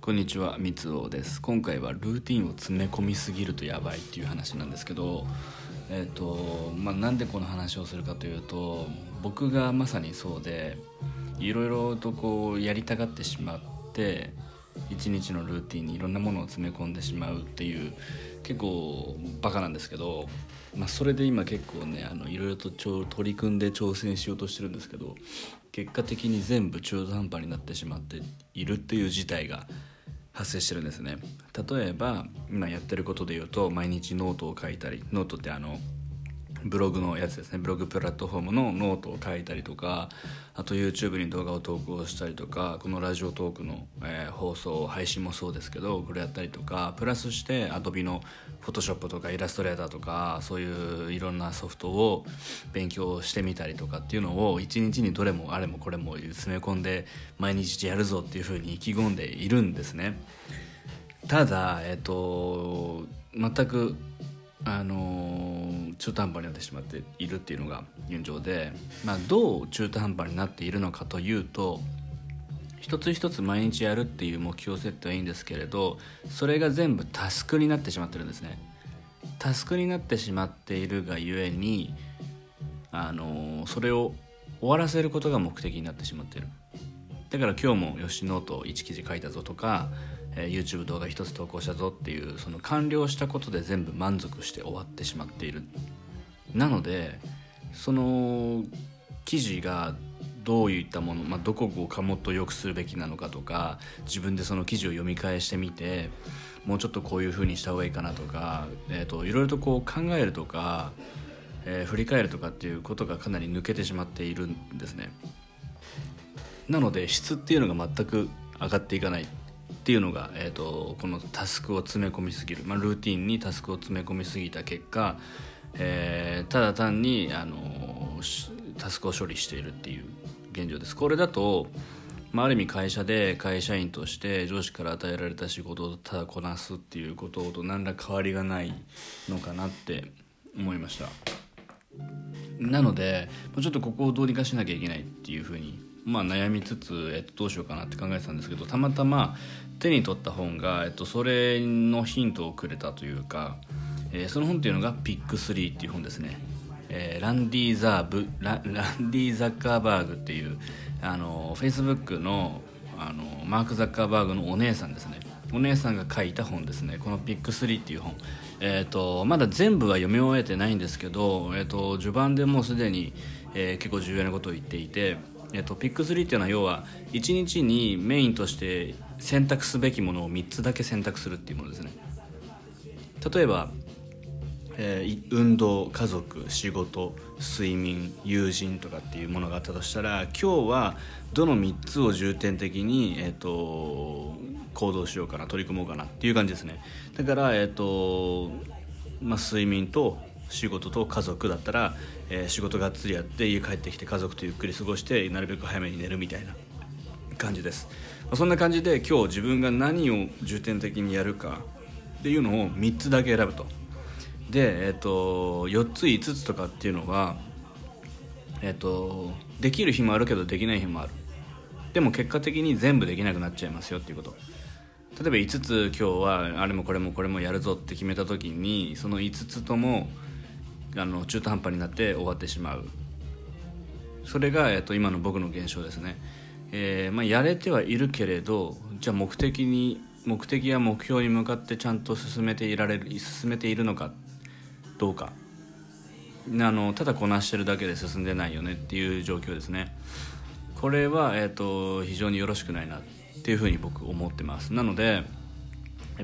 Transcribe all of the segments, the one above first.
こんにちは、みつおです。今回はルーティンを詰め込みすぎるとやばいっていう話なんですけど、えっ、と、まあ、なんでこの話をするかというと、僕がまさにそうで、いろいろとこうやりたがってしまって、一日のルーティンにいろんなものを詰め込んでしまうっていう結構バカなんですけど、まあ、それで今結構ねあのいろいろと取り組んで挑戦しようとしてるんですけど結果的に全部中途半端になってしまっているっていう事態が発生してるんですね。例えば今やってることで言うと毎日ノートを書いたりノートってあのブログのやつですね。ブログプラットフォームのノートを書いたりとかあと YouTube に動画を投稿したりとかこの Radiotalk の、えー放送配信もそうですけどこれやったりとかプラスして Adobe の Photoshop とかイラストレーターとかそういういろんなソフトを勉強してみたりとかっていうのを一日にどれもあれもこれも詰め込んで毎日やるぞっていうふうに意気込んでいるんですね。ただえっ、と全くあの中途半端になってしまっているっていうのが現状で、まあ、どう中途半端になっているのかというと一つ一つ毎日やるっていう目標設定はいいんですけれどそれが全部タスクになってしまってるんですね。タスクになってしまっているがゆえにあのそれを終わらせることが目的になってしまっている。だから今日もよしノート1記事書いたぞとか、えー YouTube 動画1つ投稿したぞっていうその完了したことで全部満足して終わってしまっているなのでその記事がどういったもの、まあ、どこをかもっと良くするべきなのかとか自分でその記事を読み返してみてもうちょっとこういう風にした方がいいかなとか、えー、といろいろとこう考えるとか、えー振り返るとかっていうことがかなり抜けてしまっているんですね。なので質っていうのが全く上がっていかないっていうのが、えー、とこのタスクを詰め込みすぎる、まあ、ルーティンにタスクを詰め込みすぎた結果、えーただ単にあのタスクを処理しているっていう現状です。これだと、まあ、ある意味会社で会社員として上司から与えられた仕事をただこなすっていうことと何ら変わりがないのかなって思いました。なのでちょっとここをどうにかしなきゃいけないっていうふうに、まあ、悩みつつ、えっと、どうしようかなって考えてたんですけどたまたま手に取った本が、えっと、それのヒントをくれたというか、えーその本っていうのが「ピック3」っていう本ですね、えーランディザーブランディ・ザッカーバーグっていうあのフェイスブックのあのマーク・ザッカーバーグのお姉さんですね。お姉さんが書いた本ですね。この「ピック3」っていう本。えー、とまだ全部は読み終えてないんですけど、えー、と序盤でもうすでに、えー結構重要なことを言っていて、えー、とピック3っていうのは要は1日にメインとして選択すべきものを3つだけ選択するっていうものですね。例えば、えー運動家族仕事睡眠友人とかっていうものがあったとしたら今日はどの3つを重点的に、えー、と行動しようかな取り組もうかなっていう感じですね。だから、えーとまあ、睡眠と仕事と家族だったら、えー仕事がっつりやって家帰ってきて家族とゆっくり過ごしてなるべく早めに寝るみたいな。感じです。まそんな感じで今日自分が何を重点的にやるかっていうのを3つだけ選ぶと。で、えっと4つ5つとかっていうのは、えっとできる日もあるけどできない日もある。でも結果的に全部できなくなっちゃいますよっていうこと。例えば5つ今日はあれもこれもこれもやるぞって決めた時にその5つともあの中途半端になって終わってしまう。それが、えっと、今の僕の現象ですね、えーまあ、やれてはいるけれどじゃあ目的に目的や目標に向かってちゃんと進めていられる進めているのかどうか。あのただこなしてるだけで進んでないよねっていう状況ですね。これは、えー、と非常によろしくないなっていうふうに僕思ってます。なので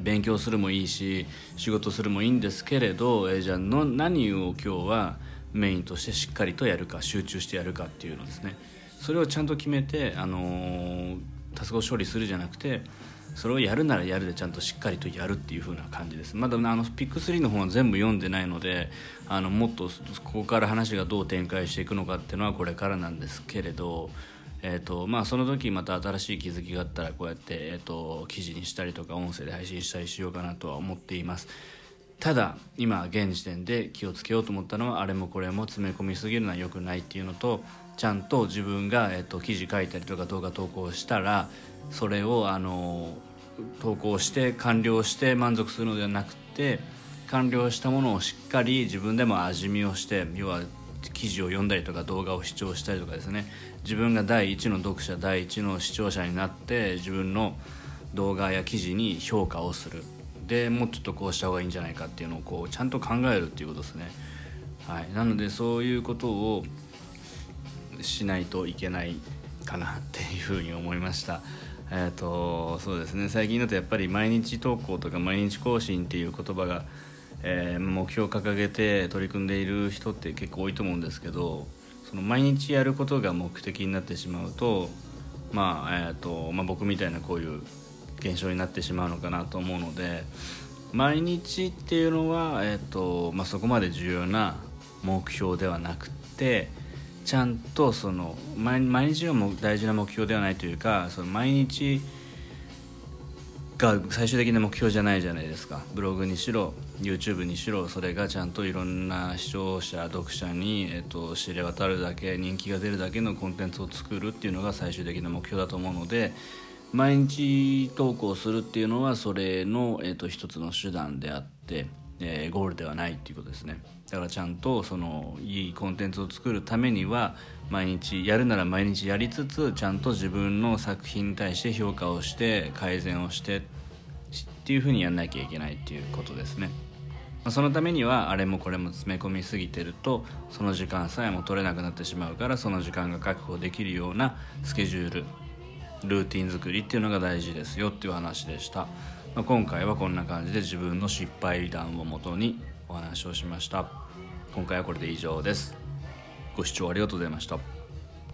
勉強するもいいし仕事するもいいんですけれど、えーじゃあの何を今日はメインとしてしっかりとやるか集中してやるかっていうのですね。それをちゃんと決めて、あのータスクを処理するじゃなくてそれをやるならやるでちゃんとしっかりとやるっていう風な感じです。まだあのピック3の本は全部読んでないのであのもっとここから話がどう展開していくのかっていうのはこれからなんですけれどえーとまあ、その時また新しい気づきがあったらこうやって、えー、と記事にしたりとか音声で配信したりしようかなとは思っています。ただ今現時点で気をつけようと思ったのはあれもこれも詰め込みすぎるのは良くないっていうのとちゃんと自分が、えっと記事書いたりとか動画投稿したらそれをあの投稿して完了して満足するのではなくて完了したものをしっかり自分でも味見をして要は記事を読んだりとか動画を視聴したりとかですね。自分が第一の読者第一の視聴者になって自分の動画や記事に評価をする。でもうちょっとこうした方がいいんじゃないかっていうのをこうちゃんと考えるっていうことですね、はい、なのでそういうことをしないといけないかなっていうふうに思いました。えっ、ー、とそうですね。最近だとやっぱり毎日投稿とか毎日更新っていう言葉がえー、目標を掲げて取り組んでいる人って結構多いと思うんですけどその毎日やることが目的になってしまうと,、まあえーとまあ、僕みたいなこういう現象になってしまうのかなと思うので毎日っていうのは、えーとまあ、そこまで重要な目標ではなくてちゃんとその毎日が大事な目標ではないというかその毎日が最終的な目標じゃないじゃないですか。ブログにしろ YouTube にしろそれがちゃんといろんな視聴者読者に、えっと、知れ渡るだけ人気が出るだけのコンテンツを作るっていうのが最終的な目標だと思うので毎日投稿するっていうのはそれの、えっと、一つの手段であって、えー、ゴールではないっていうことですね。だからちゃんとそのいいコンテンツを作るためには毎日やるなら毎日やりつつちゃんと自分の作品に対して評価をして改善をしてっていうふうにやんなきゃいけないっていうことですね。そのためにはあれもこれも詰め込みすぎてるとその時間さえも取れなくなってしまうからその時間が確保できるようなスケジュールルーティン作りっていうのが大事ですよっていう話でした、まあ、今回はこんな感じで自分の失敗談をもとにお話をしました。今回はこれで以上です。ご視聴ありがとうございました。